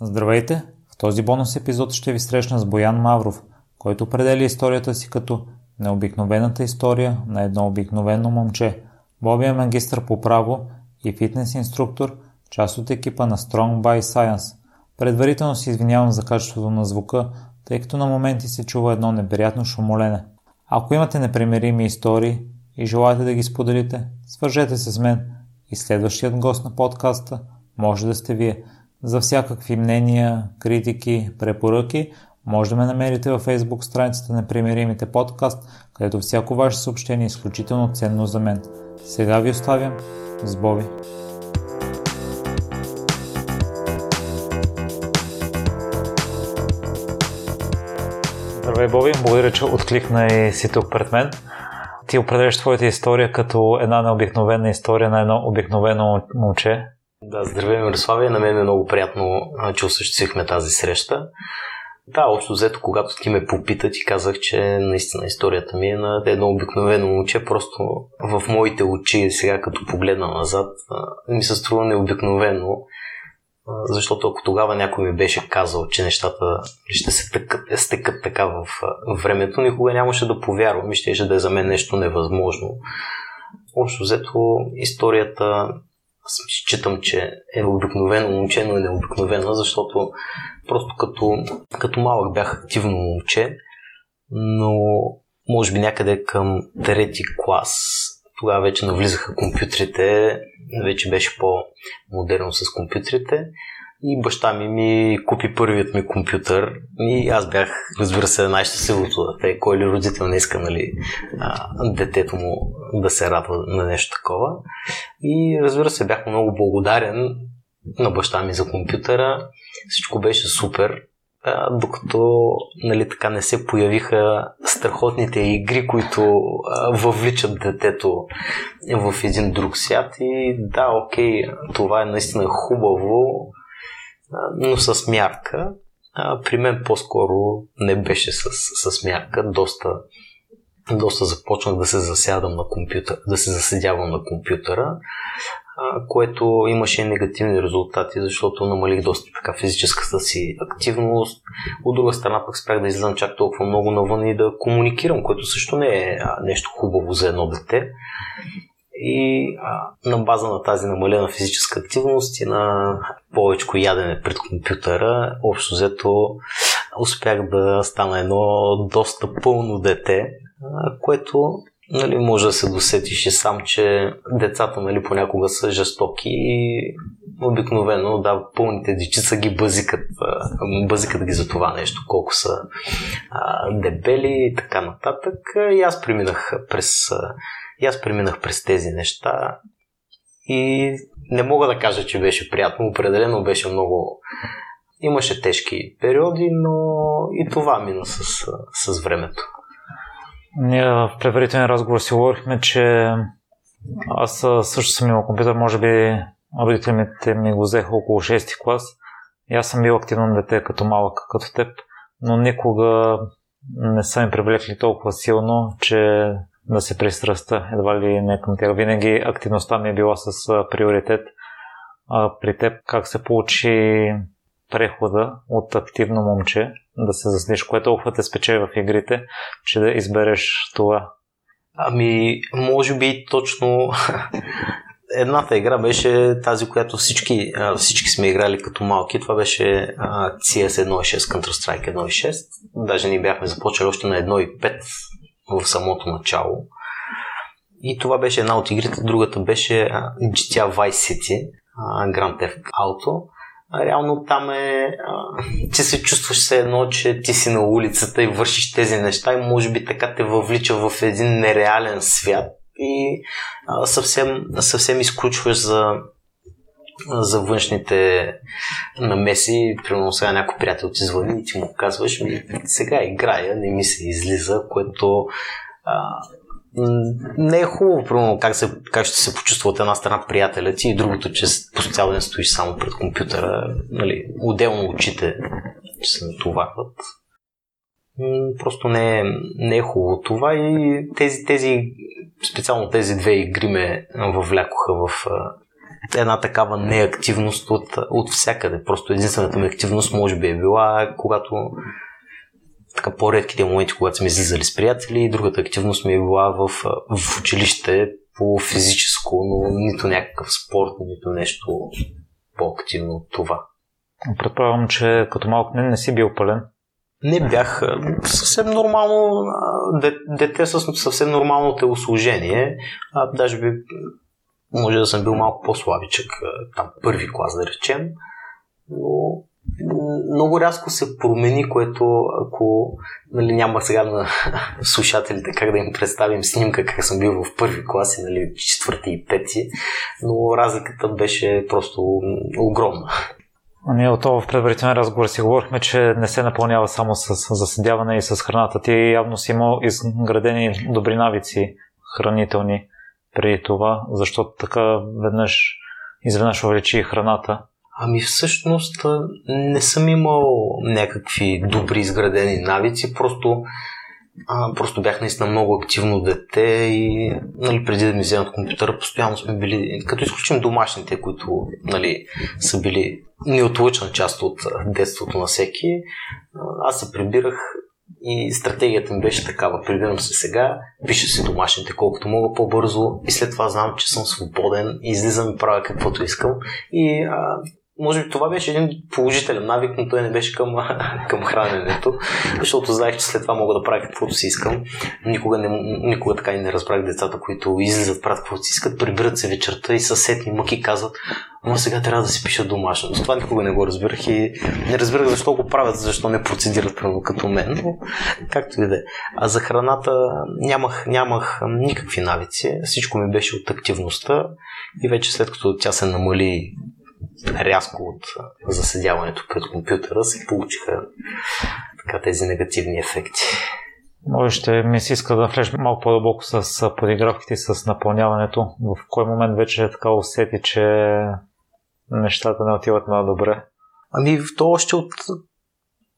Здравейте! В този бонус епизод ще ви срещна с Боян Мавров, който определя историята си като необикновената история на едно обикновено момче. Боби е магистър по право и фитнес инструктор, част от екипа на Strong by Science. Предварително се извинявам за качеството на звука, тъй като на моменти се чува едно неприятно шумолене. Ако имате непремерими истории и желаете да ги споделите, свържете се с мен и следващият гост на подкаста може да сте вие. За всякакви мнения, критики, препоръки може да ме намерите във Facebook страницата на Примеримите подкаст, където всяко ваше съобщение е изключително ценно за мен. Сега ви оставям с Боби. Здравей, Боби. Благодаря, че откликна и си тук пред мен. Ти определяш твоята история като една необикновена история на едно обикновено момче. Да, здравей, Мирославия. На мен е много приятно, че осъществихме тази среща. Да, общо взето, когато ти ме попита, ти казах, че наистина историята ми е на едно обикновено момче. Просто в моите очи, сега като погледна назад, ми се струва необикновено защото ако тогава някой ми беше казал, че нещата ще се тъкат, стекат така в времето, никога нямаше да повярвам и ще да е за мен нещо невъзможно. Общо взето, историята считам, че е обикновено момче, но е необикновена, защото просто като, като малък бях активно момче, но може би някъде към трети клас тогава вече навлизаха компютрите, вече беше по-модерно с компютрите. И баща ми ми купи първият ми компютър и аз бях, разбира се, най-щастливото дете. Кой ли родител не иска, нали, а, детето му да се радва на нещо такова. И разбира се, бях много благодарен на баща ми за компютъра. Всичко беше супер а, докато нали, така не се появиха страхотните игри, които а, въвличат детето в един друг свят. И да, окей, това е наистина хубаво, но с мярка. При мен по-скоро не беше с, с мярка. Доста, доста започнах да се засядам на компютър, да се заседявам на компютъра което имаше негативни резултати, защото намалих доста така физическата си активност. От друга страна пък спрях да излизам чак толкова много навън и да комуникирам, което също не е нещо хубаво за едно дете. И а, на база на тази намалена физическа активност и на повече ядене пред компютъра, общо взето успях да стана едно доста пълно дете, което нали, може да се досетиш и сам, че децата нали, понякога са жестоки и обикновено, да, пълните дечица ги бъзикат, бъзикат ги за това нещо, колко са а, дебели и така нататък. И аз преминах през, и аз преминах през тези неща и не мога да кажа, че беше приятно. Определено беше много Имаше тежки периоди, но и това мина с, с времето. Ние в предварителен разговор си говорихме, че аз също съм имал компютър, може би родителите ми го взеха около 6 клас. И аз съм бил активно дете като малък, като теб, но никога не са ми привлекли толкова силно, че да се пристраста едва ли не към тях. Винаги активността ми е била с приоритет. А при теб как се получи прехода от активно момче да се засниш, което толкова те спечели в игрите, че да избереш това? Ами, може би точно едната игра беше тази, която всички, всички сме играли като малки. Това беше CS 1.6, Counter-Strike 1.6. Даже ние бяхме започнали още на 1.5 в самото начало. И това беше една от игрите. Другата беше GTA Vice City, Grand Theft Auto реално там е, ти се чувстваш все едно, че ти си на улицата и вършиш тези неща и може би така те въвлича в един нереален свят и съвсем, съвсем изключваш за, за външните намеси. Примерно сега някой приятел ти звъни и ти му казваш, ми, сега играя, не ми се излиза, което а, не е хубаво, примерно, как, се, как ще се почувства от една страна приятеля ти и другото, че по цял ден стоиш само пред компютъра, нали, отделно очите, се натоварват. Просто не е, не е хубаво това и тези, тези, специално тези две игри ме въвлякоха в, една такава неактивност от, от всякъде. Просто единствената ми активност може би е била, когато така по-редките моменти, когато сме излизали с приятели. Другата активност ми е била в, в училище по физическо, но нито някакъв спорт, нито нещо по-активно от това. Предполагам, че като малко не, не си бил пълен. Не бях съвсем нормално дете с съвсем нормално телосложение. А, даже би, може да съм бил малко по-слабичък, там първи клас да речем. Но много рязко се промени, което ако нали, няма сега на слушателите как да им представим снимка как съм бил в първи клас нали, четвърти и пети, но разликата беше просто огромна. Ние от това в предварителен разговор си говорихме, че не се напълнява само с заседяване и с храната. Ти явно си имал изградени добри навици хранителни преди това, защото така веднъж изведнъж увеличи храната. Ами всъщност не съм имал някакви добри изградени навици, просто, а, просто бях наистина много активно дете и нали, преди да ми вземат компютъра, постоянно сме били, като изключим домашните, които нали, са били неотлъчна част от детството на всеки, аз се прибирах и стратегията ми беше такава. Прибирам се сега, пиша си домашните колкото мога по-бързо и след това знам, че съм свободен излизам и правя каквото искам. И а, може би това беше един положителен навик, но той не беше към, към храненето, защото знаех, че след това мога да правя каквото си искам. Никога, не, никога така и не разбрах децата, които излизат, правят каквото си искат, прибират се вечерта и съседни мъки казват, ама сега трябва да си пиша домашно. Но това никога не го разбирах и не разбирах защо го правят, защо не процедират прямо като мен, но както и да е. А за храната нямах, нямах никакви навици, всичко ми беше от активността и вече след като тя се намали рязко от заседяването пред компютъра се получиха така тези негативни ефекти. Може ще ми се иска да влезеш малко по-дълбоко с подигравките с напълняването. В кой момент вече е така усети, че нещата не отиват на добре? Ами то още от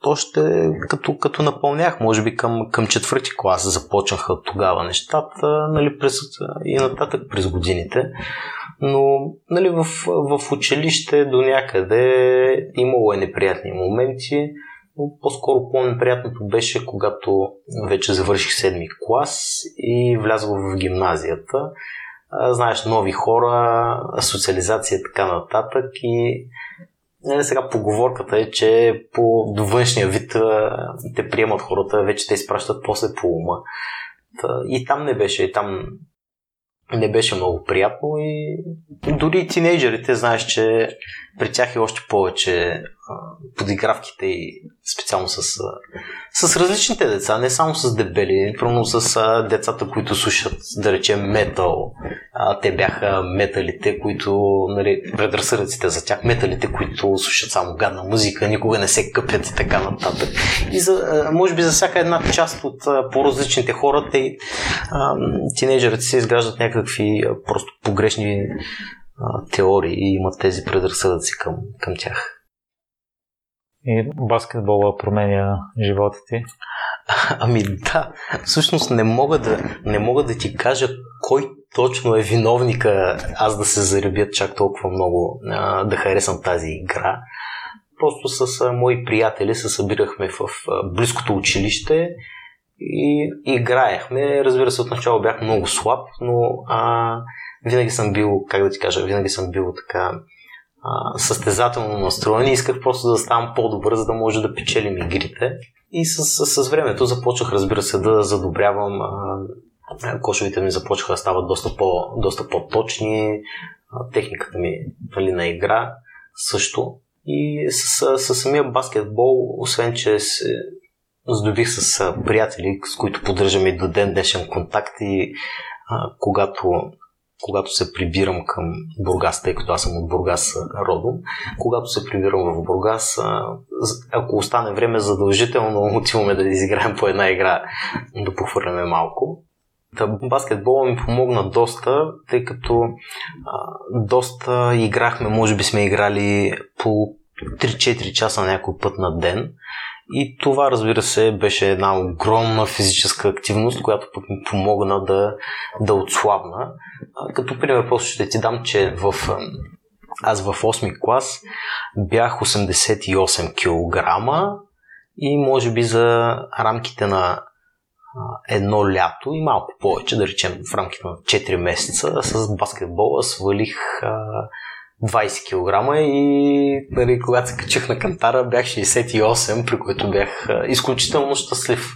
още като, като напълнях, може би към, към четвърти клас започнаха тогава нещата, нали, през, и нататък през годините. Но нали, в, в училище до някъде имало е неприятни моменти, но по-скоро по-неприятното беше, когато вече завърших седми клас и влязох в гимназията. Знаеш, нови хора, социализация така нататък и не, сега поговорката е, че по външния вид те приемат хората, вече те изпращат после по ума. И там не беше, и там не беше много приятно и дори тинейджерите, знаеш, че при тях е още повече подигравките и специално с, с различните деца, не само с дебели, примерно с децата, които слушат, да речем, метал. Те бяха металите, които, нали, предразсъдъците за тях, металите, които слушат само гадна музика, никога не се къпят и така нататък. И за, може би за всяка една част от по-различните хора, те, тинейджерите се изграждат някакви просто погрешни теории и имат тези предразсъдъци към, към тях. И баскетбола променя живота ти? Ами да, всъщност не мога да, не мога да ти кажа кой точно е виновника аз да се заребя чак толкова много а, да харесам тази игра. Просто с а, мои приятели се събирахме в а, близкото училище и играехме. Разбира се, отначало бях много слаб, но а, винаги съм бил, как да ти кажа, винаги съм бил така а, състезателно настроен и исках просто да ставам по-добър, за да може да печелим игрите. И с, с, с времето започнах, разбира се, да задобрявам. А, кошовите ми започнаха да стават доста, по, доста по-точни. А, техниката ми нали, на игра също. И с, с, с самия баскетбол, освен че се здобих с приятели, с които поддържаме до ден днешен контакт и а, когато когато се прибирам към Бургас, тъй като аз съм от Бургас родом, когато се прибирам в Бургас, ако остане време, задължително отиваме да изиграем по една игра, да похвърляме малко. Та, баскетбола ми помогна доста, тъй като а, доста играхме, може би сме играли по 3-4 часа някой път на ден. И това, разбира се, беше една огромна физическа активност, която пък ми помогна да, да отслабна. Като пример, просто ще ти дам, че в аз в 8 клас бях 88 кг и може би за рамките на едно лято и малко повече, да речем в рамките на 4 месеца, с баскетбола свалих 20 кг и нали, когато се качих на кантара бях 68, при което бях изключително щастлив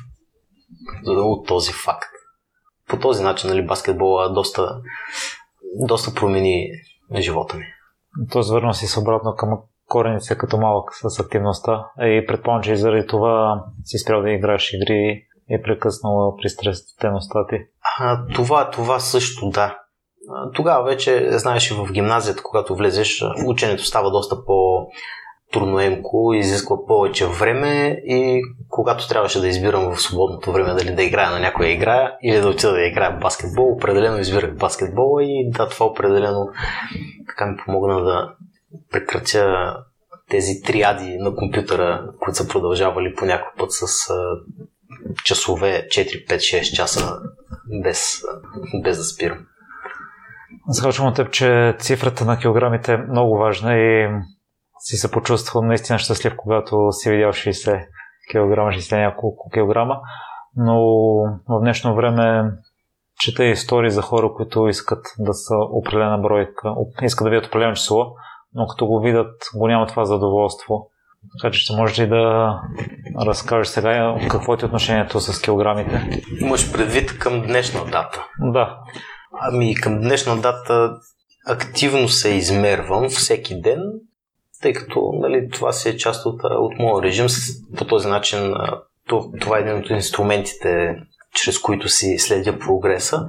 от този факт. По този начин нали, баскетбола доста, доста промени живота ми. Тоест върна си се обратно към корените като малък с активността и предполагам, че и заради това си спрял да играеш игри и е прекъснала пристрастеността ти. А, това, това също да. Тогава вече, знаеш, и в гимназията, когато влезеш, ученето става доста по трудноемко, изисква повече време и когато трябваше да избирам в свободното време дали да играя на някоя игра или да отида да играя баскетбол, определено избирах баскетбола и да, това определено така ми помогна да прекратя тези триади на компютъра, които са продължавали по някой път с часове, 4, 5, 6 часа без, без да спирам. Захвачвам от теб, че цифрата на килограмите е много важна и си се почувствал наистина щастлив, когато си видял 60 кг, 60 няколко килограма, но в днешно време чета истории за хора, които искат да са определена бройка, искат да видят определено число, но като го видят, го няма това задоволство. Така че ще можеш ли да разкажеш сега какво е отношението с килограмите? Имаш предвид към днешна дата? Да. Ами към днешна дата активно се измервам всеки ден, тъй като нали, това си е част от, от моя режим. По този начин това е един от инструментите чрез които си следя прогреса,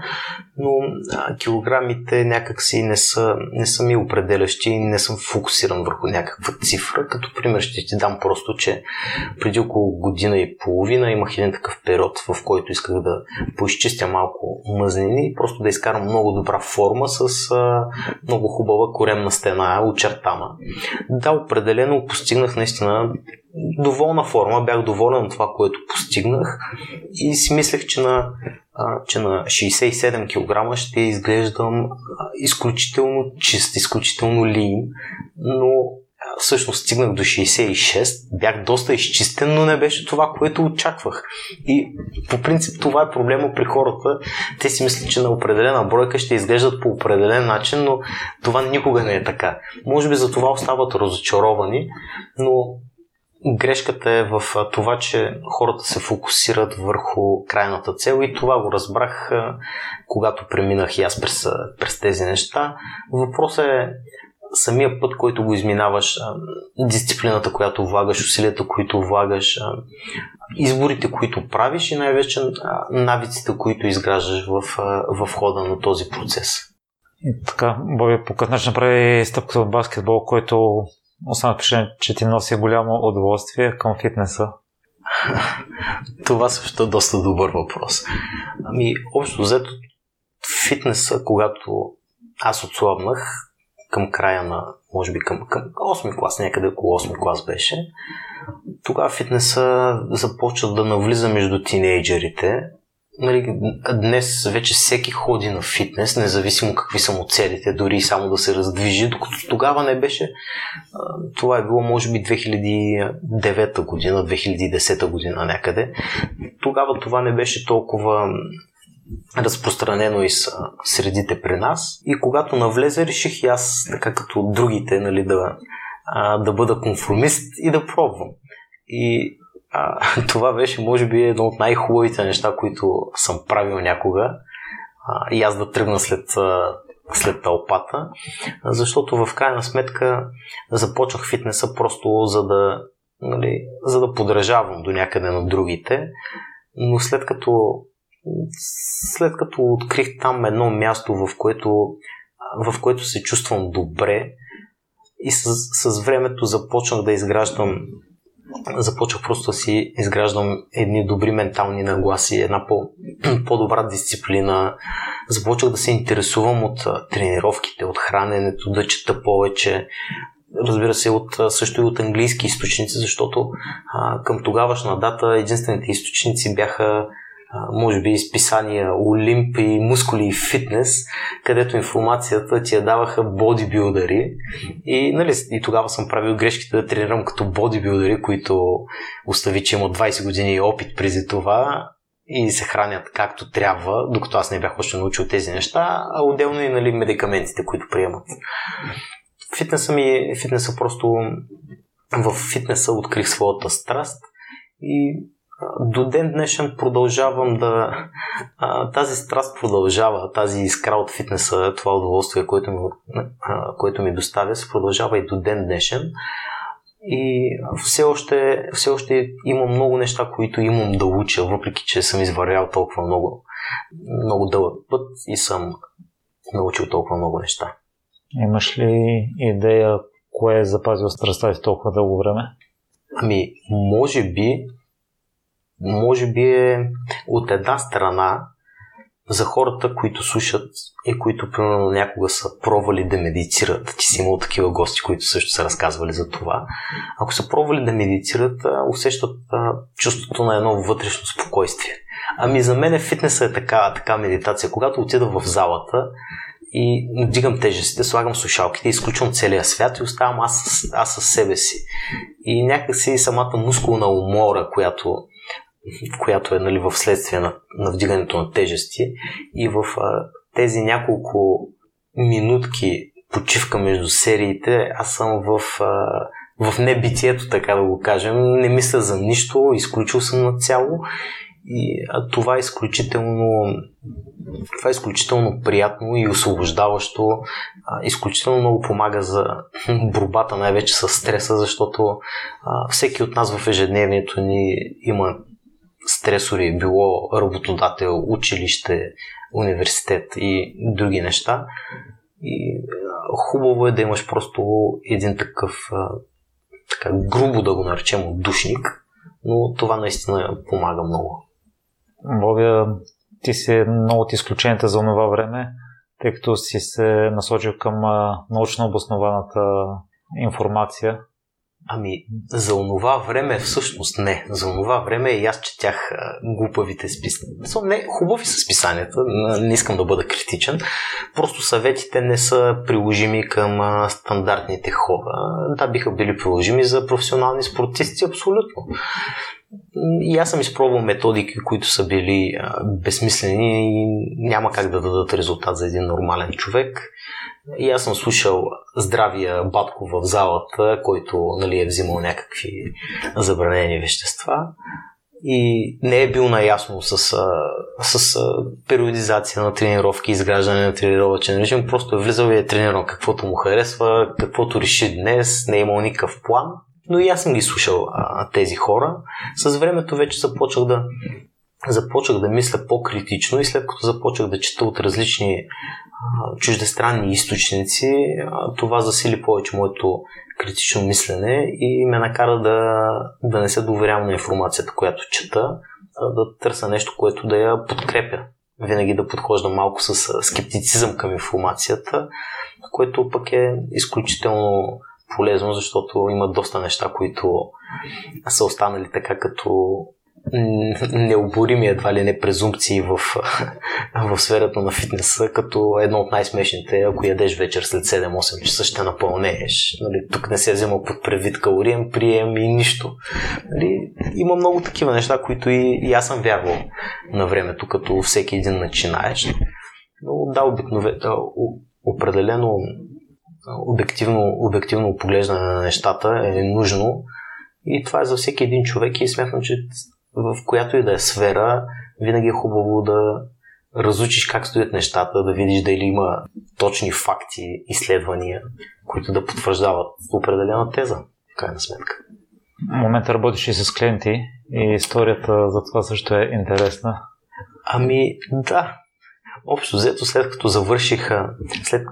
но а, килограмите някакси не са, не са ми определящи и не съм фокусиран върху някаква цифра. Като пример ще ти дам просто, че преди около година и половина имах един такъв период, в който исках да поизчистя малко мъзнини и просто да изкарам много добра форма с а, много хубава коремна стена, очертана. Да, определено постигнах наистина доволна форма, бях доволен от това, което постигнах и си мислех, че на, че на 67 кг ще изглеждам изключително чист, изключително лин, но всъщност стигнах до 66, бях доста изчистен, но не беше това, което очаквах. И по принцип това е проблема при хората. Те си мислят, че на определена бройка ще изглеждат по определен начин, но това никога не е така. Може би за това остават разочаровани, но Грешката е в това, че хората се фокусират върху крайната цел и това го разбрах, когато преминах и аз през, през тези неща. Въпросът е самия път, който го изминаваш, дисциплината, която влагаш, усилията, които влагаш, изборите, които правиш и най-вече навиците, които изграждаш в, в хода на този процес. И така, Боби по какъв начин направи стъпката от баскетбол, който Останах впечатление, че ти носи голямо удоволствие към фитнеса. Това също е доста добър въпрос. Ами, общо взето, фитнеса, когато аз отслабнах към края на, може би към, към 8 клас, някъде около 8 клас беше, тогава фитнеса започва да навлиза между тинейджерите нали, днес вече всеки ходи на фитнес, независимо какви са му целите, дори само да се раздвижи, докато тогава не беше. Това е било може би 2009 година, 2010 година някъде. Тогава това не беше толкова разпространено и с средите при нас. И когато навлезе, реших и аз, така като другите, нали, да, да бъда конформист и да пробвам. И а, това беше, може би, едно от най-хубавите неща, които съм правил някога. А, и аз да тръгна след, след тълпата, защото в крайна сметка започнах фитнеса просто за да, нали, за да подражавам до някъде на другите, но след като след като открих там едно място, в което, в което се чувствам добре и с, с времето започнах да изграждам започвах просто да си изграждам едни добри ментални нагласи, една по, по-добра дисциплина. Започвах да се интересувам от тренировките, от храненето, да чета повече. Разбира се, от, също и от английски източници, защото а, към тогавашна дата единствените източници бяха може би изписания Олимп и мускули и фитнес, където информацията ти я даваха бодибилдъри и, нали, и тогава съм правил грешките да тренирам като бодибилдъри, които остави, че има 20 години опит преди това и се хранят както трябва, докато аз не бях още научил тези неща, а отделно и нали, медикаментите, които приемат. Фитнеса ми, фитнеса просто в фитнеса открих своята страст и до ден днешен продължавам да... Тази страст продължава, тази искра от фитнеса, това удоволствие, което ми, което ми доставя, се продължава и до ден днешен. И все още, все още има много неща, които имам да уча, въпреки че съм извървял толкова много, много дълъг път и съм научил толкова много неща. Имаш ли идея кое е запазил страстта и толкова дълго време? Ами, може би, може би е от една страна за хората, които слушат и които примерно някога са пробвали да медицират. Ти си имал такива гости, които също са разказвали за това. Ако са пробвали да медицират, усещат чувството на едно вътрешно спокойствие. Ами за мен фитнеса е така, така медитация. Когато отида в залата, и дигам тежестите, слагам слушалките, изключвам целия свят и оставам аз, аз със себе си. И някакси самата мускулна умора, която, която е нали, в следствие на, на вдигането на тежести и в а, тези няколко минутки почивка между сериите, аз съм в, а, в небитието, така да го кажем. Не мисля за нищо, изключил съм на цяло и а, това е изключително това е изключително приятно и освобождаващо. А, изключително много помага за борбата най-вече с стреса, защото а, всеки от нас в ежедневието ни има стресори, било работодател, училище, университет и други неща. И хубаво е да имаш просто един такъв, така грубо да го наречем, душник, но това наистина помага много. Бобя, ти си много от изключенията за това време, тъй като си се насочил към научно обоснованата информация. Ами, за онова време всъщност не. За онова време и аз четях глупавите списания. Не, хубави са списанията, не искам да бъда критичен. Просто съветите не са приложими към стандартните хора. Да, биха били приложими за професионални спортисти, абсолютно. И аз съм изпробвал методики, които са били а, безсмислени и няма как да дадат резултат за един нормален човек. И аз съм слушал здравия батко в залата, който нали, е взимал някакви забранени вещества. И не е бил наясно с, с периодизация на тренировки, изграждане на тренировачен режим, просто е влизал и е тренирал. Каквото му харесва, каквото реши днес, не е имал никакъв план но и аз съм ги слушал а, тези хора. С времето вече започнах да, започнах да мисля по-критично и след като започнах да чета от различни а, чуждестранни източници, а, това засили повече моето критично мислене и ме накара да, да не се доверявам на информацията, която чета, а да търся нещо, което да я подкрепя. Винаги да подхожда малко с скептицизъм към информацията, което пък е изключително полезно, защото има доста неща, които са останали така като необорими едва ли не презумпции в, в сферата на фитнеса, като едно от най-смешните, ако ядеш вечер след 7-8 часа, ще напълнееш. Нали, тук не се взема под предвид калориен прием и нищо. Нали, има много такива неща, които и, и аз съм вярвал на времето, като всеки един начинаеш. Но да, обикновено, определено обективно, обективно поглеждане на нещата е нужно и това е за всеки един човек и смятам, че в която и да е сфера, винаги е хубаво да разучиш как стоят нещата, да видиш дали има точни факти, изследвания, които да потвърждават определена теза, в крайна сметка. В момента работиш и с клиенти и историята за това също е интересна. Ами да, общо взето след като завърших, след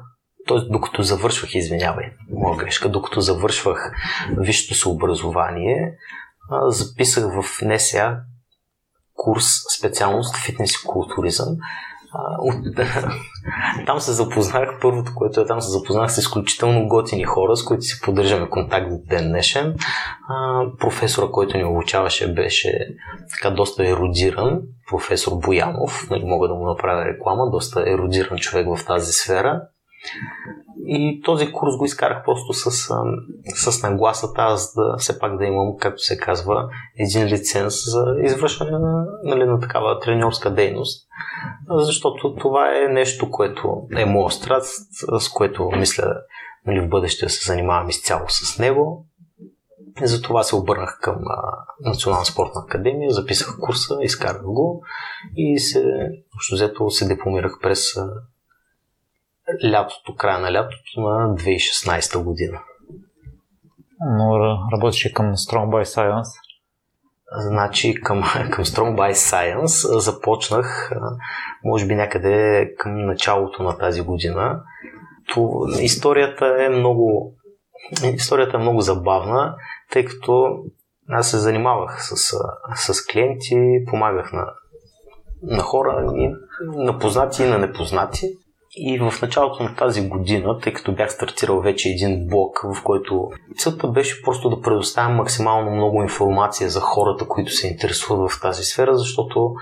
т.е. докато завършвах, извинявай, моя грешка, докато завършвах висшето си образование, записах в НСА курс специалност фитнес и културизъм, там се запознах, първото, което е там се запознах с изключително готини хора, с които си поддържаме контакт до ден днешен. Професора, който ни обучаваше, беше така доста еродиран, професор Боянов, нали, мога да му направя реклама, доста еродиран човек в тази сфера. И този курс го изкарах просто с, с нагласата, аз да все пак да имам, както се казва, един лиценз за извършване на, нали, на такава треньорска дейност. Защото това е нещо, което е моя страст, с което мисля нали, в бъдеще да се занимавам изцяло с него. И затова се обърнах към Национална спортна академия, записах курса, изкарах го и се, общо взето, се дипломирах през лятото, края на лятото на 2016 година. Но работиш и към Strong by Science? Значи към, към Strong by Science започнах може би някъде към началото на тази година. То, историята е много историята е много забавна, тъй като аз се занимавах с, с клиенти, помагах на, на хора, и на познати и на непознати. И в началото на тази година, тъй като бях стартирал вече един блог, в който целта беше просто да предоставям максимално много информация за хората, които се интересуват в тази сфера, защото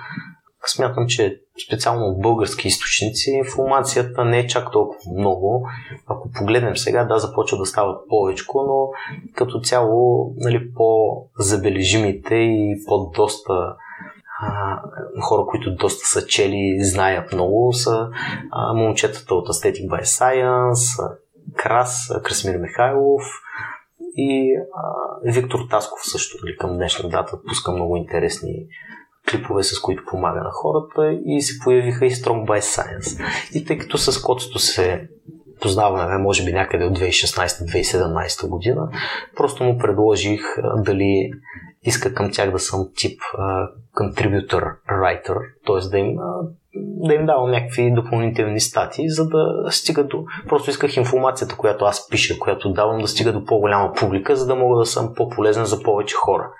смятам, че специално от български източници информацията не е чак толкова много. Ако погледнем сега, да, започва да стават повече, но като цяло нали, по-забележимите и по-доста а, хора, които доста са чели, знаят много, са а, момчетата от Aesthetic by Science, Крас, Красмир Михайлов и а, Виктор Тасков също нали, към днешна дата пуска много интересни клипове, с които помага на хората и се появиха и Strong by Science. И тъй като с котото се познаваме, може би някъде от 2016-2017 година, просто му предложих дали иска към тях да съм тип contributor writer, т.е. да им, да им давам някакви допълнителни статии, за да стига до... Просто исках информацията, която аз пиша, която давам, да стига до по-голяма публика, за да мога да съм по-полезен за повече хора.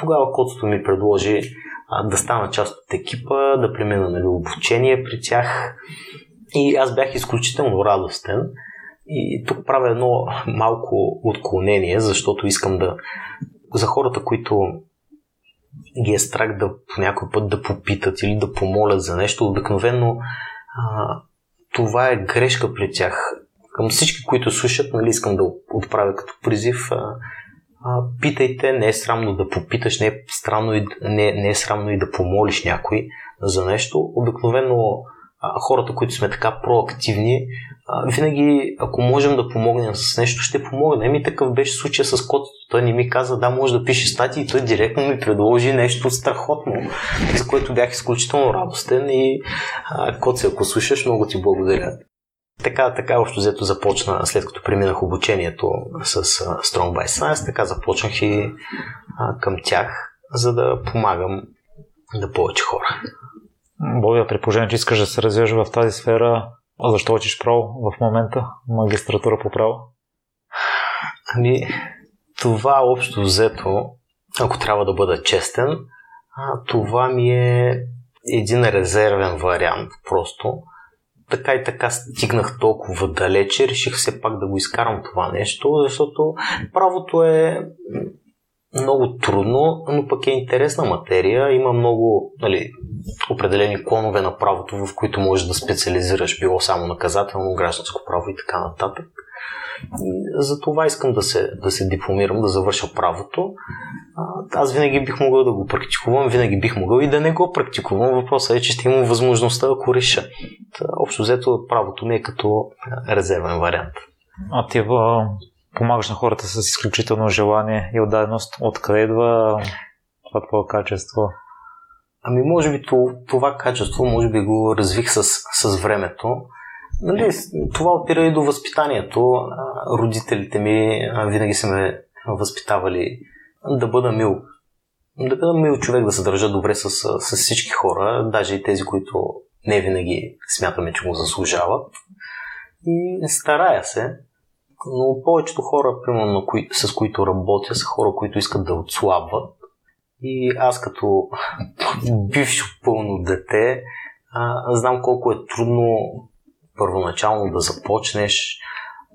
Тогава котото ми предложи да стана част от екипа, да премина нали, обучение при тях и аз бях изключително радостен. И тук правя едно малко отклонение, защото искам да за хората, които ги е страх да по някой път да попитат или да помолят за нещо, обикновено а, това е грешка при тях. Към всички, които слушат, нали, искам да отправя като призив, а, питайте, не е срамно да попиташ, не е, странно и, не, не е срамно и да помолиш някой за нещо. Обикновено хората, които сме така проактивни, винаги, ако можем да помогнем с нещо, ще помогнем. И такъв беше случая с котото. Той не ми каза, да, може да пише статии, той директно ми предложи нещо страхотно, за което бях изключително радостен и а, Коци, ако слушаш, много ти благодаря. Така, така общо взето започна, след като преминах обучението с Strong by Science, така започнах и към тях, за да помагам да повече хора. Боя, при положение, че искаш да се развиваш в тази сфера, а защо учиш право в момента? Магистратура по право? Ами, това общо взето, ако трябва да бъда честен, това ми е един резервен вариант просто. Така и така стигнах толкова далече, реших все пак да го изкарам това нещо, защото правото е много трудно, но пък е интересна материя. Има много нали, определени клонове на правото, в които можеш да специализираш, било само наказателно, гражданско право и така нататък. За това искам да се, да се дипломирам, да завърша правото. Аз винаги бих могъл да го практикувам, винаги бих могъл и да не го практикувам. Въпросът е, че ще имам възможността, ако реша. Общо взето правото ми е като резервен вариант. А ти помагаш на хората с изключително желание и отдаденост. Откъде идва това твое качество? Ами може би това качество, може би го развих с, с времето. Нали, това опира и до възпитанието. Родителите ми винаги са ме възпитавали да бъда мил. Да бъда мил човек, да се държа добре с, с всички хора, даже и тези, които не винаги смятаме, че го заслужават. И старая се но повечето хора, примерно, кои, с които работя, са хора, които искат да отслабват. И аз като бившо пълно дете, а, знам колко е трудно първоначално да започнеш,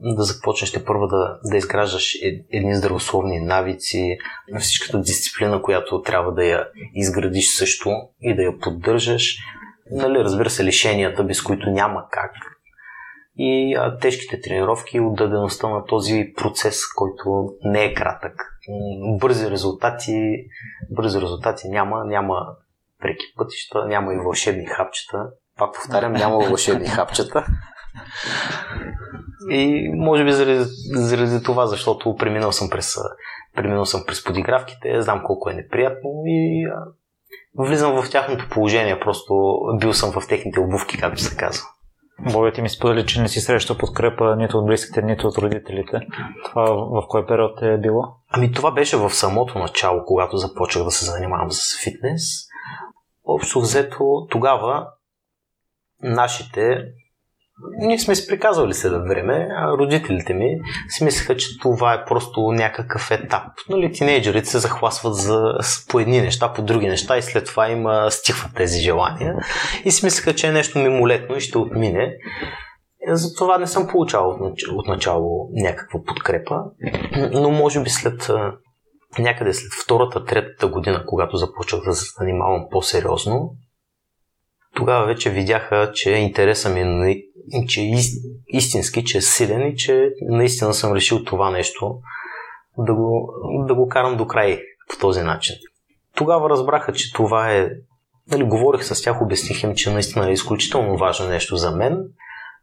да започнеш те първо да, да изграждаш едни здравословни навици, всичката дисциплина, която трябва да я изградиш също и да я поддържаш. Нали, разбира се, лишенията, без които няма как. И а, тежките тренировки, отдадеността на този процес, който не е кратък. Бързи резултати, бързи резултати няма, няма преки пътища, няма и вълшебни хапчета. Пак повтарям, няма вълшебни хапчета. И може би заради, заради това, защото преминал съм през, преминал съм през подигравките, знам колко е неприятно и а, влизам в тяхното положение, просто бил съм в техните обувки, както се казва. Боби ти ми сподели, че не си среща подкрепа нито от близките, нито от родителите. Това в кой период е било? Ами това беше в самото начало, когато започнах да се занимавам с фитнес. Общо взето тогава нашите ние сме си приказвали след време, а родителите ми си мислеха, че това е просто някакъв етап. Нали, тинейджерите се захвасват за, по едни неща, по други неща и след това им стихват тези желания. И си мислеха, че е нещо мимолетно и ще отмине. Затова не съм получавал отначало някаква подкрепа, но може би след някъде след втората, третата година, когато започнах да се занимавам по-сериозно, тогава вече видяха, че интереса ми е че е истински, че е силен и че наистина съм решил това нещо да го, да го карам до край по този начин. Тогава разбраха, че това е. Нали, говорих с тях, обясних им, че наистина е изключително важно нещо за мен.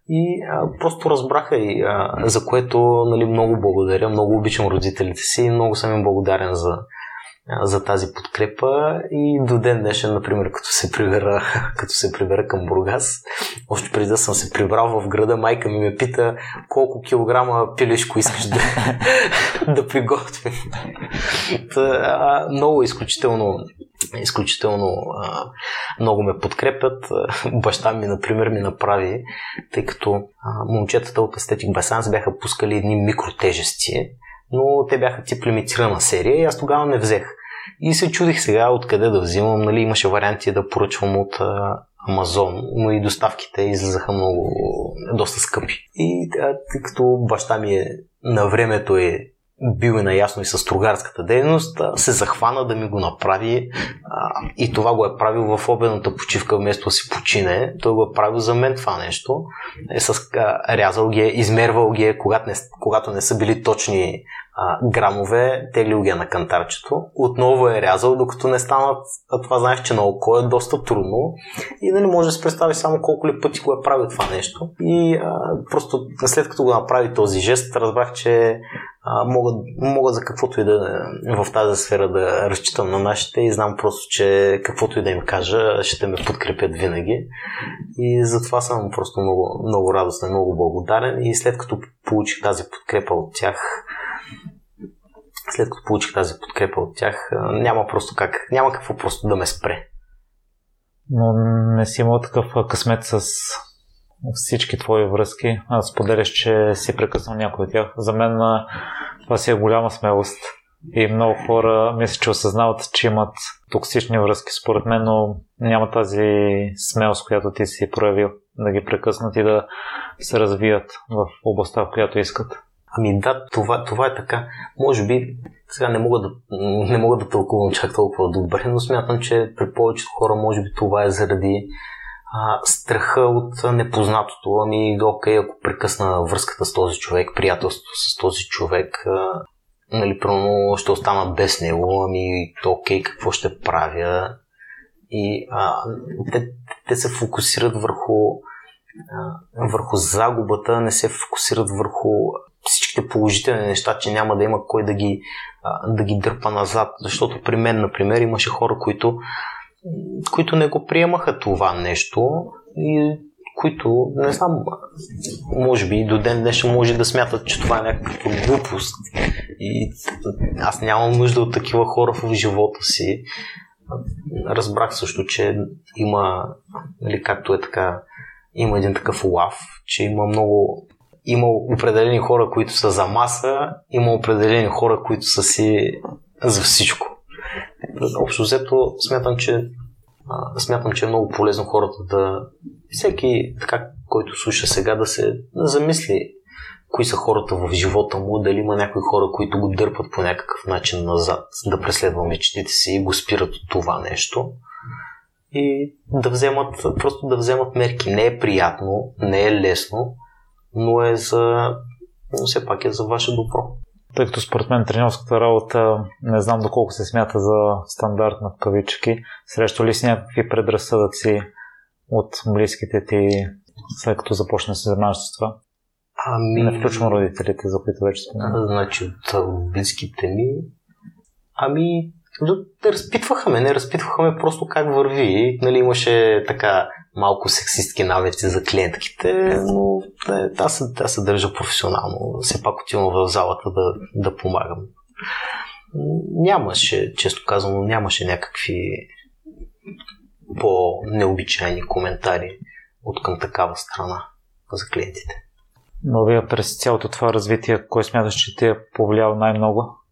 И а, просто разбраха и а, за което нали, много благодаря, много обичам родителите си и много съм им благодарен за, за тази подкрепа и до ден днешен, например, като се прибера, като се прибера към Бургас, още преди да съм се прибрал в града, майка ми ме пита колко килограма пилешко искаш да, да приготвим. Много изключително изключително много ме подкрепят. Баща ми, например, ми направи, тъй като а, момчетата от Aesthetic Басанс бяха пускали едни микротежести, но те бяха тип лимитирана серия и аз тогава не взех. И се чудих сега откъде да взимам. Нали, имаше варианти да поръчвам от Амазон, но и доставките излизаха много, доста скъпи. И тъй като баща ми е на времето е бил е наясно и с тругарската дейност, се захвана да ми го направи а, и това го е правил в обедната почивка, вместо да си почине. Той го е правил за мен това нещо. Е с, а, рязал ги е, измервал ги е, когато не, когато не са били точни а, грамове, теглил ги е на кантарчето. Отново е рязал, докато не станат. А това знаеш, че на око е доста трудно и нали, може да се представи само колко ли пъти го е правил това нещо. И а, просто след като го направи този жест, разбрах, че мога, мога за каквото и да в тази сфера да разчитам на нашите и знам просто, че каквото и да им кажа, ще ме подкрепят винаги. И затова съм просто много, много радостен, много благодарен и след като получих тази подкрепа от тях, след като получих тази подкрепа от тях, няма просто как, няма какво просто да ме спре. Но не си имал такъв късмет с всички твои връзки. Споделяш, че си прекъснал някой от тях. За мен това си е голяма смелост. И много хора мисля, че осъзнават, че имат токсични връзки според мен, но няма тази смелост, която ти си проявил да ги прекъснат и да се развият в областта, в която искат. Ами да, това, това е така. Може би сега не мога, да, не мога да тълкувам чак толкова добре, но смятам, че при повечето хора може би това е заради а, страха от непознатото. Ами, окей, ако прекъсна връзката с този човек, приятелството с този човек, а, нали, прямо ще остана без него, ами, окей, какво ще правя? И а, те, те се фокусират върху, а, върху загубата, не се фокусират върху всичките положителни неща, че няма да има кой да ги, да ги дърпа назад. Защото при мен, например, имаше хора, които, които не го приемаха това нещо и които, не знам, може би до ден днешен може да смятат, че това е някаква глупост. И аз нямам нужда от такива хора в живота си. Разбрах също, че има, нали, както е така, има един такъв лав, че има много има определени хора, които са за маса, има определени хора, които са си за всичко. Общо взето смятам, че смятам, че е много полезно хората да, всеки, така, който слуша сега, да се замисли кои са хората в живота му, дали има някои хора, които го дърпат по някакъв начин назад, да преследва мечтите си и го спират от това нещо. И да вземат, просто да вземат мерки. Не е приятно, не е лесно, но е за, но все пак е за ваше добро. Тъй като според мен тренерската работа не знам доколко се смята за стандартна в кавички, срещу ли си някакви предразсъдъци от близките ти, след като започне да се занимаваш с това? Ами... Не включвам родителите, за които вече споменах. Значи от близките ми... Ами, да разпитваха ме, не разпитваха ме просто как върви. Нали, имаше така малко сексистки навици за клиентките, но аз, аз се държа професионално. Все пак отивам в залата да, да помагам. Нямаше, често казано, нямаше някакви по-необичайни коментари от към такава страна за клиентите. Но вие през цялото това развитие, кой смяташ, че ти е повлиял най-много?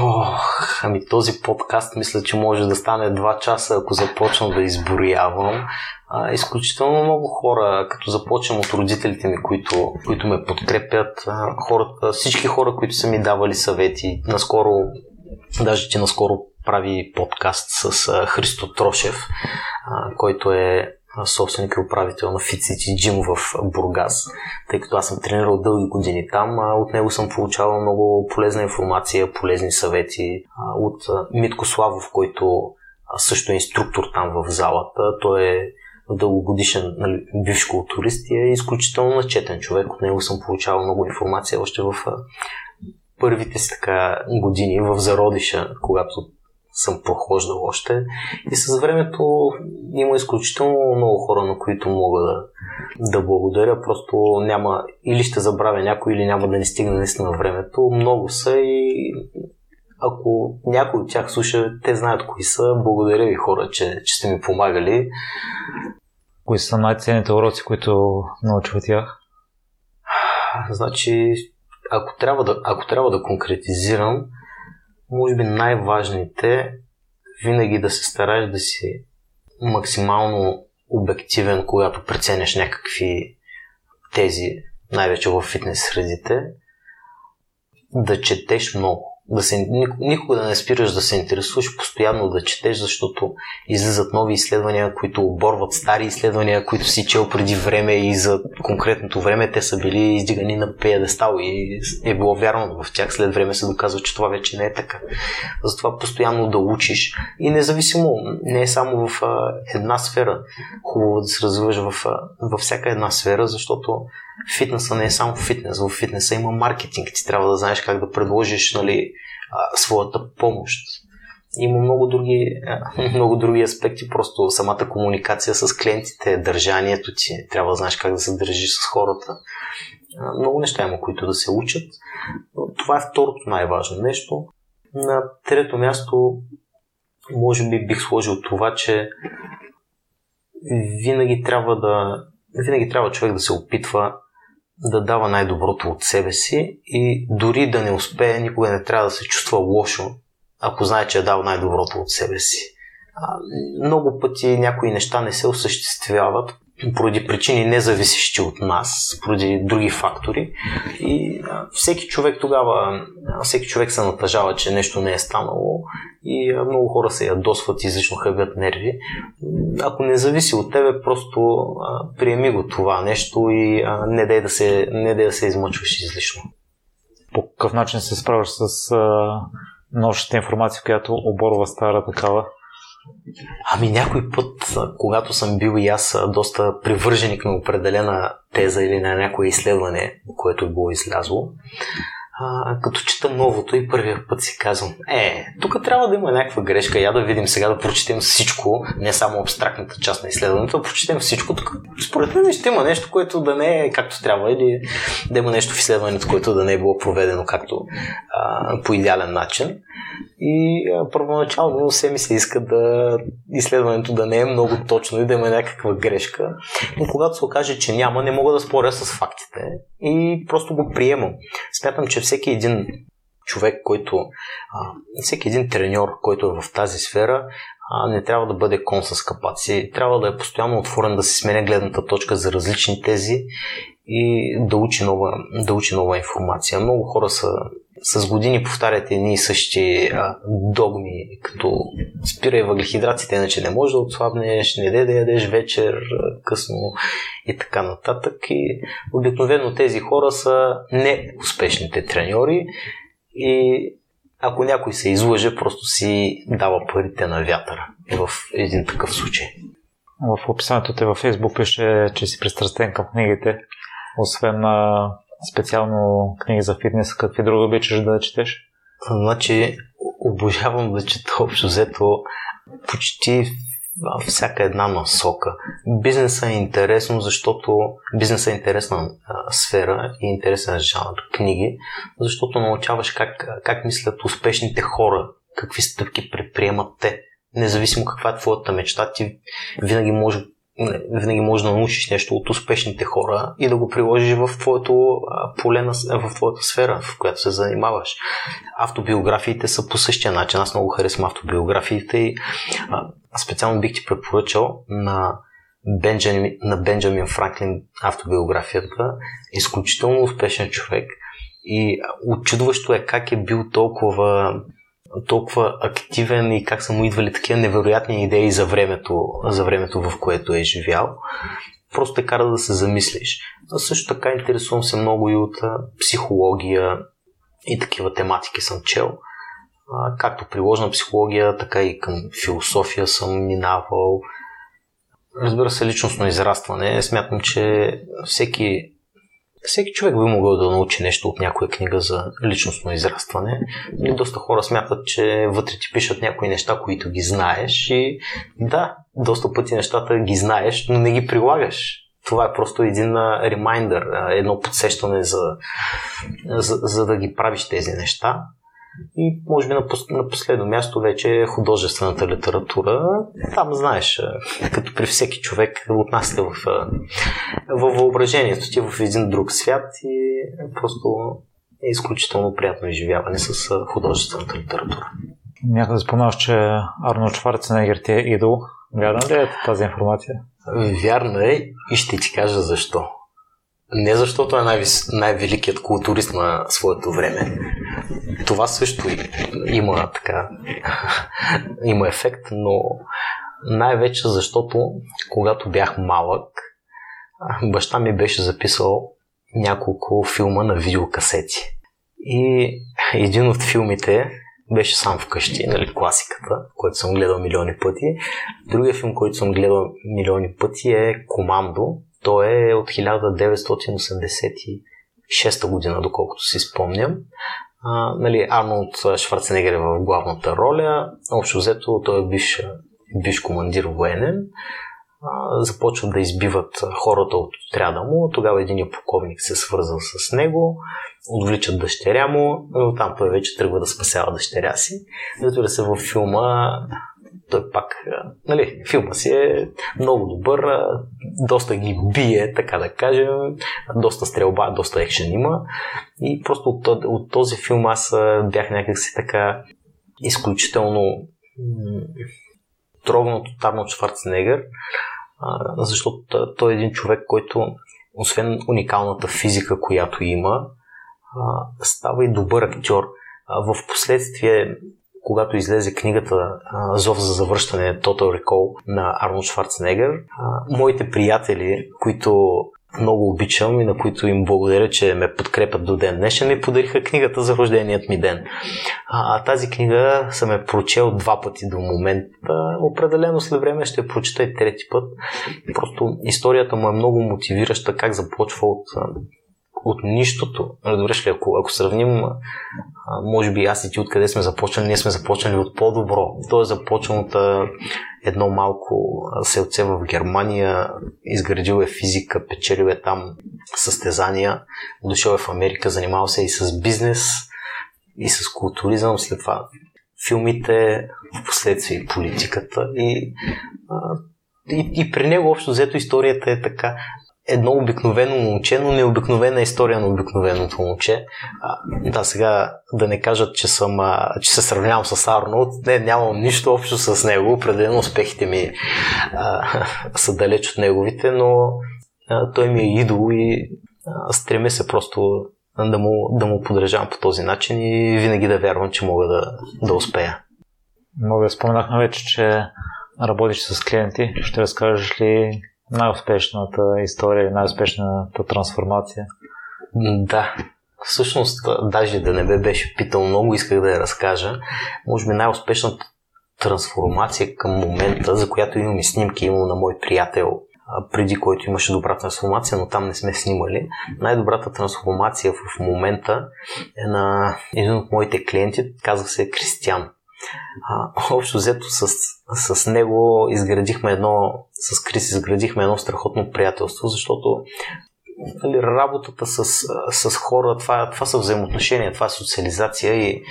Ох, ами този подкаст мисля, че може да стане 2 часа, ако започна да изброявам. А, изключително много хора, като започнем от родителите ми, които, които ме подкрепят, хората, всички хора, които са ми давали съвети. Наскоро, даже че наскоро прави подкаст с Христо Трошев, а, който е собственик и управител на Fit City Gym в Бургас, тъй като аз съм тренирал дълги години там. От него съм получавал много полезна информация, полезни съвети. От Митко Славов, който също е инструктор там в залата. Той е дългогодишен нали, бивш културист и е изключително начетен човек. От него съм получавал много информация още в първите си така години в зародиша, когато съм прохождал още. И с времето има изключително много хора, на които мога да, да благодаря. Просто няма или ще забравя някой, или няма да ни стигне наистина времето. Много са и ако някой от тях слуша, те знаят кои са. Благодаря ви хора, че, че сте ми помагали. Кои са най-ценните уроци, които научих от тях? Значи, ако трябва да, ако трябва да конкретизирам, може би най-важните винаги да се стараеш да си максимално обективен, когато преценяш някакви тези, най-вече в фитнес средите, да четеш много да се, никога да не спираш да се интересуваш, постоянно да четеш, защото излизат нови изследвания, които оборват стари изследвания, които си чел преди време и за конкретното време те са били издигани на пиедестал и е било вярно в тях. След време се доказва, че това вече не е така. Затова постоянно да учиш и независимо, не е само в една сфера, хубаво да се развиваш в, във всяка една сфера, защото фитнеса не е само фитнес. В фитнеса има маркетинг. Ти трябва да знаеш как да предложиш нали, своята помощ. Има много други, много други аспекти, просто самата комуникация с клиентите, държанието ти, трябва да знаеш как да се държиш с хората. Много неща има, които да се учат. Това е второто най-важно нещо. На трето място, може би бих сложил това, че винаги трябва да винаги трябва човек да се опитва да дава най-доброто от себе си и дори да не успее, никога не трябва да се чувства лошо, ако знае, че е дал най-доброто от себе си. Много пъти някои неща не се осъществяват поради причини независещи от нас, поради други фактори. И всеки човек тогава, всеки човек се натъжава, че нещо не е станало и много хора се ядосват, излишно хъбят нерви. Ако не зависи от тебе, просто приеми го това нещо и не дай да се, не дай да се измъчваш излишно. По какъв начин се справяш с нощната информация, която оборва стара такава? Ами някой път, когато съм бил и аз доста привърженик на определена теза или на някое изследване, което е било излязло, а, като чета новото и първия път си казвам, е, тук трябва да има някаква грешка, я да видим сега да прочетем всичко, не само абстрактната част на изследването, да прочетем всичко. Тук, според мен ще има нещо, което да не е както трябва или да има нещо в изследването, което да не е било проведено както а, по идеален начин. И а, първоначално все ми се иска да изследването да не е много точно и да има някаква грешка. Но когато се окаже, че няма, не мога да споря с фактите и просто го приемам. Смятам, че всеки един човек, който, всеки един треньор, който е в тази сфера, не трябва да бъде кон с капаци. Трябва да е постоянно отворен да се сменя гледната точка за различни тези и да учи нова, да учи нова информация. Много хора са с години повтарят едни и същи а, догми, като спирай въглехидратите, иначе не може да отслабнеш, не дай да ядеш вечер, късно и така нататък. И обикновено тези хора са неуспешните треньори и ако някой се излъже, просто си дава парите на вятъра в един такъв случай. В описанието те във Фейсбук пише, че си пристрастен към книгите. Освен специално книги за фитнес, какви други обичаш да четеш? Значи, обожавам да чета общо взето почти всяка една насока. Бизнесът е интересно, защото бизнесът е интересна сфера и интересен жанр книги, защото научаваш как, как мислят успешните хора, какви стъпки предприемат те. Независимо каква е твоята мечта, ти винаги може винаги можеш да научиш нещо от успешните хора и да го приложиш в твоето поле, в твоята сфера, в която се занимаваш. Автобиографиите са по същия начин. Аз много харесвам автобиографиите и специално бих ти препоръчал на Бенджамин, на Бенджамин Франклин автобиографията. Изключително успешен човек и очудващо е как е бил толкова толкова активен и как са му идвали такива невероятни идеи за времето, за времето в което е живял. Просто те кара да се замислиш. А също така интересувам се много и от психология и такива тематики съм чел. Както приложна психология, така и към философия съм минавал. Разбира се, личностно израстване. Смятам, че всеки всеки човек би могъл да научи нещо от някоя книга за личностно израстване. И доста хора смятат, че вътре ти пишат някои неща, които ги знаеш и да, доста пъти нещата ги знаеш, но не ги прилагаш. Това е просто един ремайндър, едно подсещане за, за, за да ги правиш тези неща. И може би на, на последно място вече е художествената литература. Там, знаеш, като при всеки човек, отнасяте в, в въображението ти в един друг свят и просто е изключително приятно изживяване с художествената литература. Някъде споменаш, че Арнолд Шварценегер ти е идол. Вярна ли е тази информация? Вярна е и ще ти кажа защо. Не защото е най- най-великият културист на своето време. Това също има така, има ефект, но най-вече защото когато бях малък, баща ми беше записал няколко филма на видеокасети. И един от филмите беше сам вкъщи, нали, класиката, който съм гледал милиони пъти. Другия филм, който съм гледал милиони пъти е Командо, той е от 1986 година, доколкото си спомням. Нали, Арнолд Шварценегер е в главната роля. Общо взето той е биш, биш командир военен. А, започват да избиват хората от отряда му. Тогава един полковник се свързал с него, отвличат дъщеря му и оттам той вече тръгва да спасява дъщеря си. Разбира се, във филма той пак, нали, филма си е много добър, доста ги бие, така да кажем, доста стрелба, доста екшен има и просто от, от този филм аз бях някакси така изключително трогнат от Арнолд Шварценегер, защото той е един човек, който освен уникалната физика, която има, става и добър актьор. В последствие когато излезе книгата Зов за завръщане Total Recall на Арнолд Шварценегер, моите приятели, които много обичам и на които им благодаря, че ме подкрепят до ден днешен, ми подариха книгата за рожденият ми ден. А, тази книга съм е прочел два пъти до момента. Определено след време ще я прочета и трети път. Просто историята му е много мотивираща как започва от от нищото. Разбираш ли, ако, ако сравним, може би аз и ти откъде сме започнали, ние сме започнали от по-добро. Той е започнал от едно малко селце в Германия, изградил е физика, печелил е там състезания, дошъл е в Америка, занимавал се и с бизнес, и с културизъм, след това филмите, в последствие политиката и, и, и при него общо взето историята е така едно обикновено момче, но необикновена история на обикновеното момче. А, да, сега да не кажат, че, съм, а, че се сравнявам с Арнолд. Не, нямам нищо общо с него. Определено успехите ми а, са далеч от неговите, но а, той ми е идол и а, стремя се просто да му, да му подрежавам по този начин и винаги да вярвам, че мога да, да успея. Мога да споменахме вече, че работиш с клиенти. Ще разкажеш ли най-успешната история, най-успешната трансформация? Да. Всъщност, даже да не бе беше питал много, исках да я разкажа. Може би най-успешната трансформация към момента, за която имам и снимки, имам на мой приятел, преди който имаше добра трансформация, но там не сме снимали. Най-добрата трансформация в момента е на един от моите клиенти, казва се Кристиан. А, общо взето с, с него изградихме едно, с Крис изградихме едно страхотно приятелство, защото нали, работата с, с хора, това, това са взаимоотношения, това е социализация и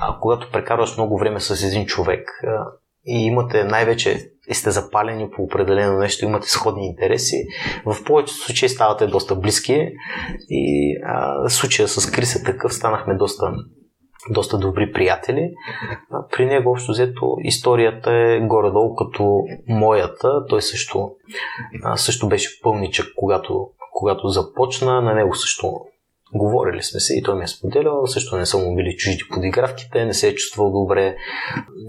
а, когато прекарваш много време с един човек а, и имате най-вече и сте запалени по определено нещо, имате сходни интереси, в повечето случаи ставате доста близки и а, случая с Крис е такъв, станахме доста доста добри приятели. При него общо взето историята е горе-долу като моята. Той също, също беше пълничък, когато, когато започна. На него също Говорили сме се и той ми е споделял, също не са му били чужди подигравките, не се е чувствал добре,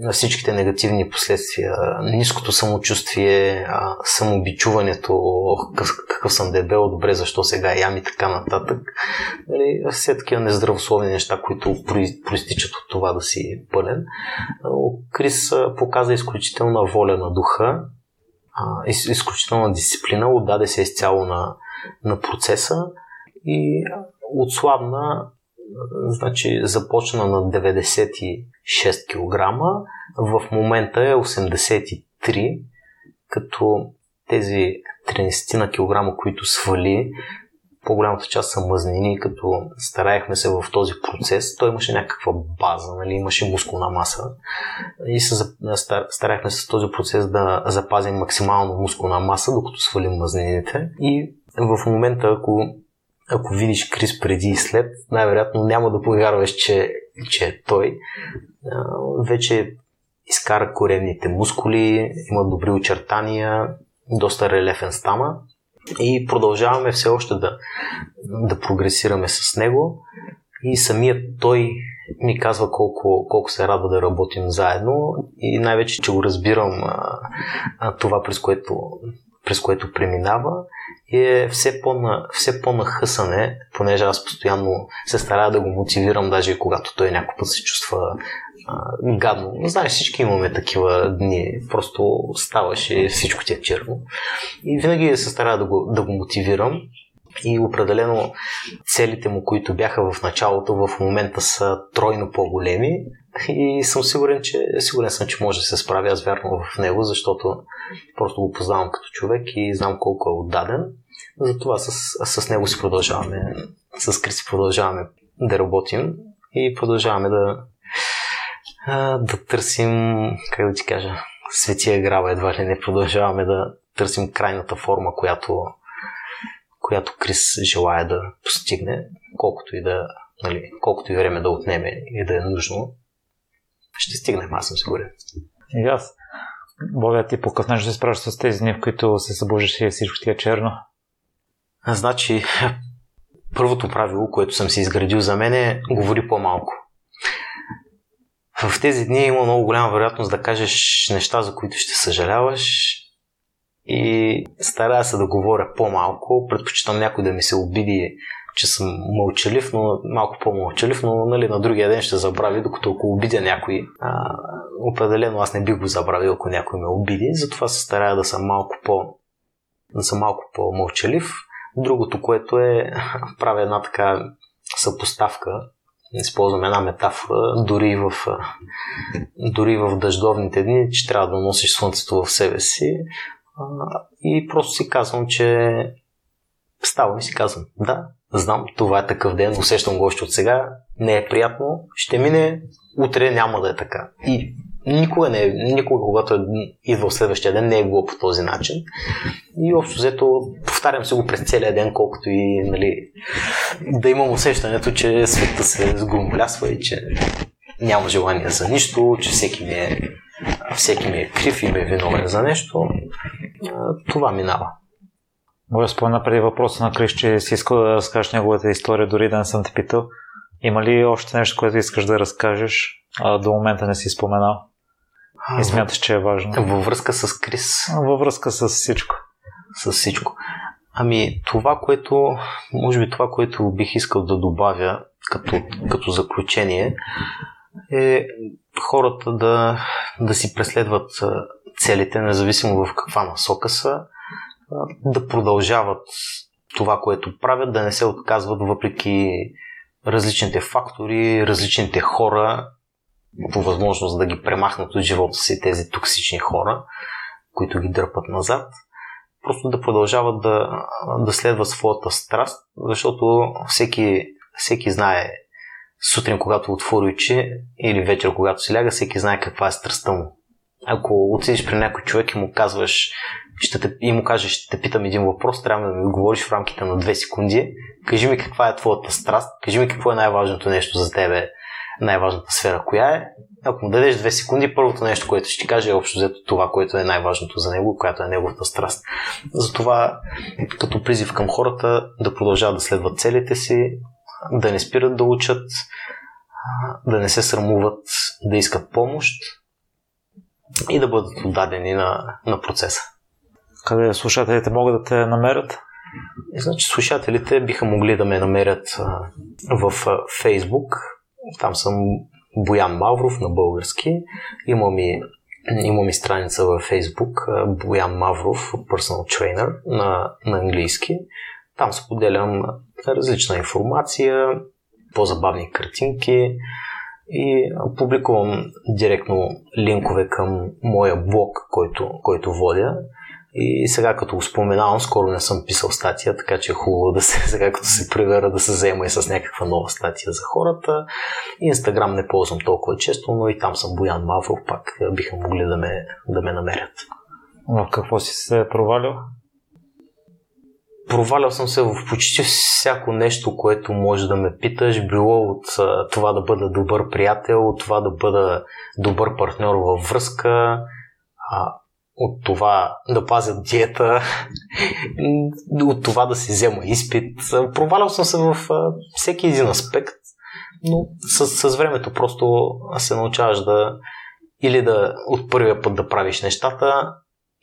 на всичките негативни последствия, ниското самочувствие, самобичуването, какъв, съм дебел, добре, защо сега ям и така нататък. Нали, все такива нездравословни неща, които проистичат от това да си пълен. Крис показа изключителна воля на духа, изключителна дисциплина, отдаде се изцяло на, на процеса и отслабна, значи започна на 96 кг, в момента е 83, като тези 30 на килограма, които свали, по-голямата част са мъзнини, като стараехме се в този процес. Той имаше някаква база, нали? имаше мускулна маса и се стараехме се с този процес да запазим максимално мускулна маса, докато свалим мазнините. И в момента, ако ако видиш Крис преди и след, най-вероятно няма да повярваш, че, че е той. Вече изкара коренните мускули, има добри очертания, доста релефен стана и продължаваме все още да, да прогресираме с него. И самият той ми казва колко, колко се радва да работим заедно. И най-вече, че го разбирам а, а, това, през което, през което преминава е все, по-на, все по-нахъсане, понеже аз постоянно се старая да го мотивирам, даже когато той някой път се чувства а, гадно. Знаеш, всички имаме такива дни, просто ставаш и всичко ти е черно. И винаги се старая да го, да го мотивирам. И определено целите му, които бяха в началото, в момента са тройно по-големи. И съм сигурен, че, сигурен съм, че може да се справя. Аз вярвам в него, защото просто го познавам като човек и знам колко е отдаден. Затова с, с него си продължаваме, с Криси продължаваме да работим и продължаваме да, да търсим, как да ти кажа, светия грава едва ли не продължаваме да търсим крайната форма, която, която Крис желая да постигне, колкото и да, нали, колкото и време да отнеме и да е нужно. Ще стигнем, аз съм сигурен. И аз. Бога ти по какъв се справиш с тези дни, в които се събуждаш и всичко ти е черно? Значи, първото правило, което съм си изградил за мен е говори по-малко. В тези дни има много голяма вероятност да кажеш неща, за които ще съжаляваш и старая се да говоря по-малко. Предпочитам някой да ми се обиди, че съм мълчалив, но малко по-мълчалив, но нали, на другия ден ще забрави, докато ако обидя някой, а, определено аз не бих го забравил, ако някой ме обиди, затова се старая да съм малко по да съм малко по-мълчалив Другото, което е, правя една така съпоставка, използвам една метафора, дори в, дори в дъждовните дни, че трябва да носиш слънцето в себе си. И просто си казвам, че ставам и си казвам, да, знам, това е такъв ден, усещам го още от сега, не е приятно, ще мине, утре няма да е така. И никога, не е, никога, когато е идвал следващия ден, не е било по този начин. И общо взето, повтарям се го през целия ден, колкото и нали, да имам усещането, че света се сгромолясва и че няма желание за нищо, че всеки ми е, всеки ми е крив и ми е виновен за нещо. Това минава. Да спомена преди въпроса на Криш, че си искал да разкажеш неговата история, дори да не съм те питал. Има ли още нещо, което искаш да разкажеш, а до момента не си споменал? И смяташ, че е важно. Във връзка с Крис. Във връзка с всичко. С всичко. Ами, това, което, може би това, което бих искал да добавя като, като заключение, е хората да, да си преследват целите, независимо в каква насока са, да продължават това, което правят, да не се отказват въпреки различните фактори, различните хора, по възможност да ги премахнат от живота си тези токсични хора, които ги дърпат назад. Просто да продължават да, да следват своята страст, защото всеки, всеки знае сутрин, когато отвори очи или вечер, когато се ляга, всеки знае каква е страстта му. Ако отидеш при някой човек и му казваш, ще те, и му кажеш, ще те питам един въпрос, трябва да ми отговориш в рамките на две секунди. Кажи ми каква е твоята страст, кажи ми какво е най-важното нещо за тебе, най-важната сфера коя е. Ако му дадеш две секунди, първото нещо, което ще ти каже е общо взето това, което е най-важното за него, която е неговата страст. Затова, като призив към хората да продължават да следват целите си, да не спират да учат, да не се срамуват да искат помощ и да бъдат отдадени на, на процеса. Къде слушателите могат да те намерят? Значи слушателите биха могли да ме намерят в Фейсбук. Там съм Боян Мавров на български. Имам и, имам и страница във Фейсбук Боян Мавров, Personal Trainer на, на английски. Там споделям различна информация, по-забавни картинки и публикувам директно линкове към моя блог, който, който водя. И сега като го споменавам, скоро не съм писал статия, така че е хубаво да се, сега като се превера да се взема и с някаква нова статия за хората. Инстаграм не ползвам толкова често, но и там съм Боян Мавров, пак биха могли да ме, да ме намерят. В какво си се провалил? Провалял съм се в почти всяко нещо, което може да ме питаш, било от това да бъда добър приятел, от това да бъда добър партньор във връзка, от това да пазя диета, от това да си взема изпит. Провалял съм се в всеки един аспект, но с, с времето просто се научаваш да или да от първия път да правиш нещата,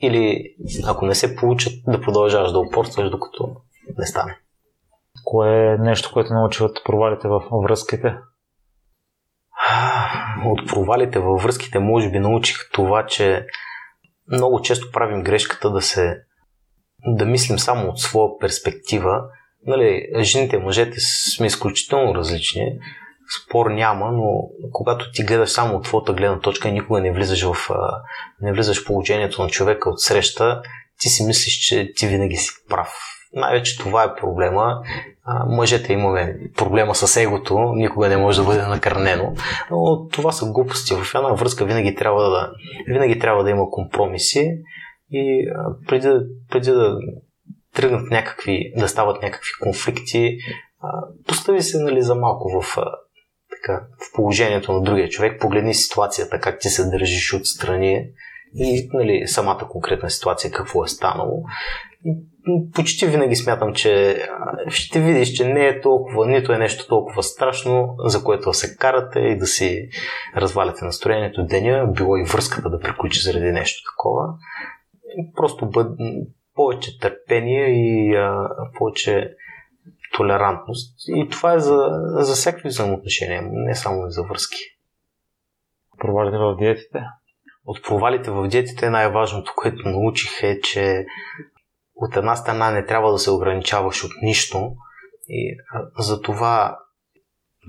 или ако не се получат, да продължаваш да упорстваш, докато не стане. Кое е нещо, което научиват провалите в връзките? От провалите във връзките може би научих това, че много често правим грешката да се да мислим само от своя перспектива. Нали, жените и мъжете сме изключително различни. Спор няма, но когато ти гледаш само от твоята гледна точка и никога не влизаш в, не влизаш в положението на човека от среща, ти си мислиш, че ти винаги си прав. Най-вече това е проблема. Мъжете имаме проблема с егото, никога не може да бъде накърнено, но това са глупости. В една връзка винаги трябва да, винаги трябва да има компромиси и преди, преди да тръгнат някакви, да стават някакви конфликти, постави се нали, за малко в, така, в положението на другия човек, погледни ситуацията, как ти се държиш отстрани и нали, самата конкретна ситуация, какво е станало почти винаги смятам, че ще видиш, че не е толкова, нито е нещо толкова страшно, за което да се карате и да си разваляте настроението деня, било и връзката да приключи заради нещо такова. Просто бъд, повече търпение и а, повече толерантност. И това е за, за всякакви взаимоотношения, не само и за връзки. Провалите в диетите? От провалите в диетите най-важното, което научих е, че от една страна не трябва да се ограничаваш от нищо и за това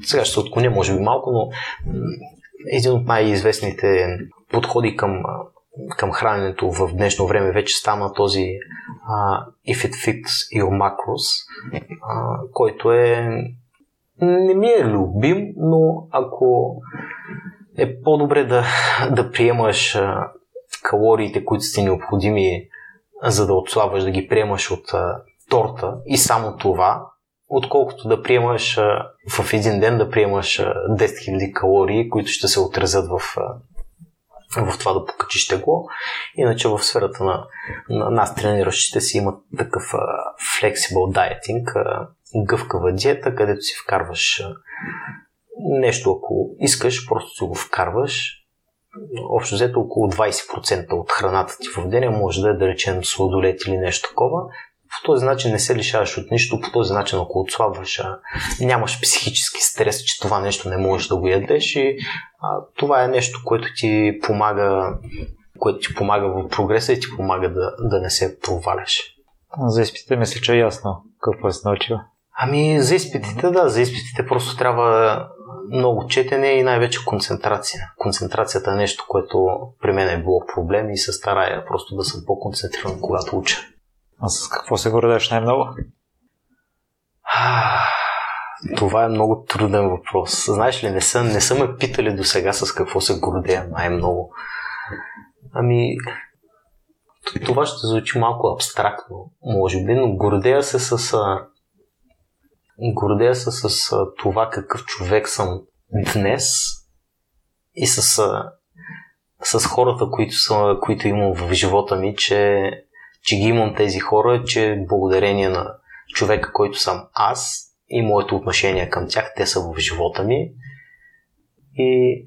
сега ще се отклоня може би малко, но един от най-известните подходи към, към храненето в днешно време вече стана този uh, If it fits your macros, uh, който е не ми е любим, но ако е по-добре да, да приемаш калориите, които са ти необходими, за да отслабваш, да ги приемаш от торта и само това, отколкото да приемаш в един ден да приемаш 10 000 калории, които ще се отрезат в, в това да покачиш тегло. Иначе в сферата на, на нас трениращите си имат такъв flexible dieting, гъвкава диета, където си вкарваш нещо, ако искаш, просто си го вкарваш. Общо взето около 20% от храната ти в деня може да е, да речем, сладолет или нещо такова по този начин не се лишаваш от нищо, по този начин ако отслабваш, нямаш психически стрес, че това нещо не можеш да го ядеш и а, това е нещо, което ти помага което ти помага в прогреса и ти помага да, да не се проваляш. За изпитите мисля, че е ясно какво е научил. Ами за изпитите, да, за изпитите просто трябва много четене и най-вече концентрация. Концентрацията е нещо, което при мен е било проблем и се старая просто да съм по-концентриран, когато уча. А с какво се гордееш най-много? Това е много труден въпрос. Знаеш ли, не са, не са ме питали до сега с какво се гордея най-много. Ами, това ще звучи малко абстрактно, може би, но гордея се с. Гордея се с това какъв човек съм днес и с, с хората, които, са, които имам в живота ми, че че ги имам тези хора, че благодарение на човека, който съм аз и моето отношение към тях, те са в живота ми и,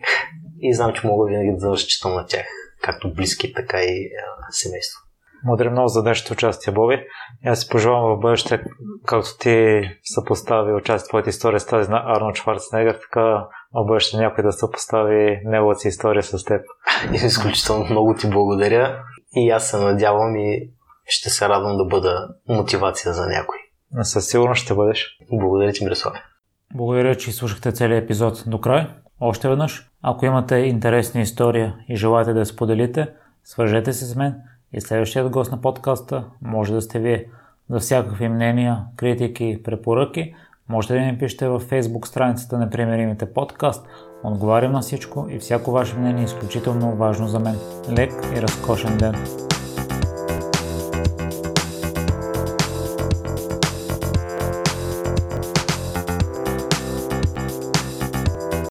и знам, че мога винаги да разчитам на тях, както близки, така и а, семейство. Благодаря много за днешното участие, Боби. И аз си пожелавам в бъдеще, както ти съпостави участие в твоята история с тази на Арнолд Шварценегър, така в бъдеще някой да съпостави неговата си история с теб. Изключително много ти благодаря и аз се надявам и ще се радвам да бъда мотивация за някой. Със сигурност ще бъдеш. Благодаря ти, Мирослав. Благодаря, че слушахте целият епизод до край. Още веднъж, ако имате интересна история и желаете да я споделите, свържете се с мен и следващият гост на подкаста може да сте вие. За всякакви мнения, критики, препоръки, можете да ми пишете във Facebook страницата на Примеримите подкаст. Отговарям на всичко и всяко ваше мнение е изключително важно за мен. Лек и разкошен ден!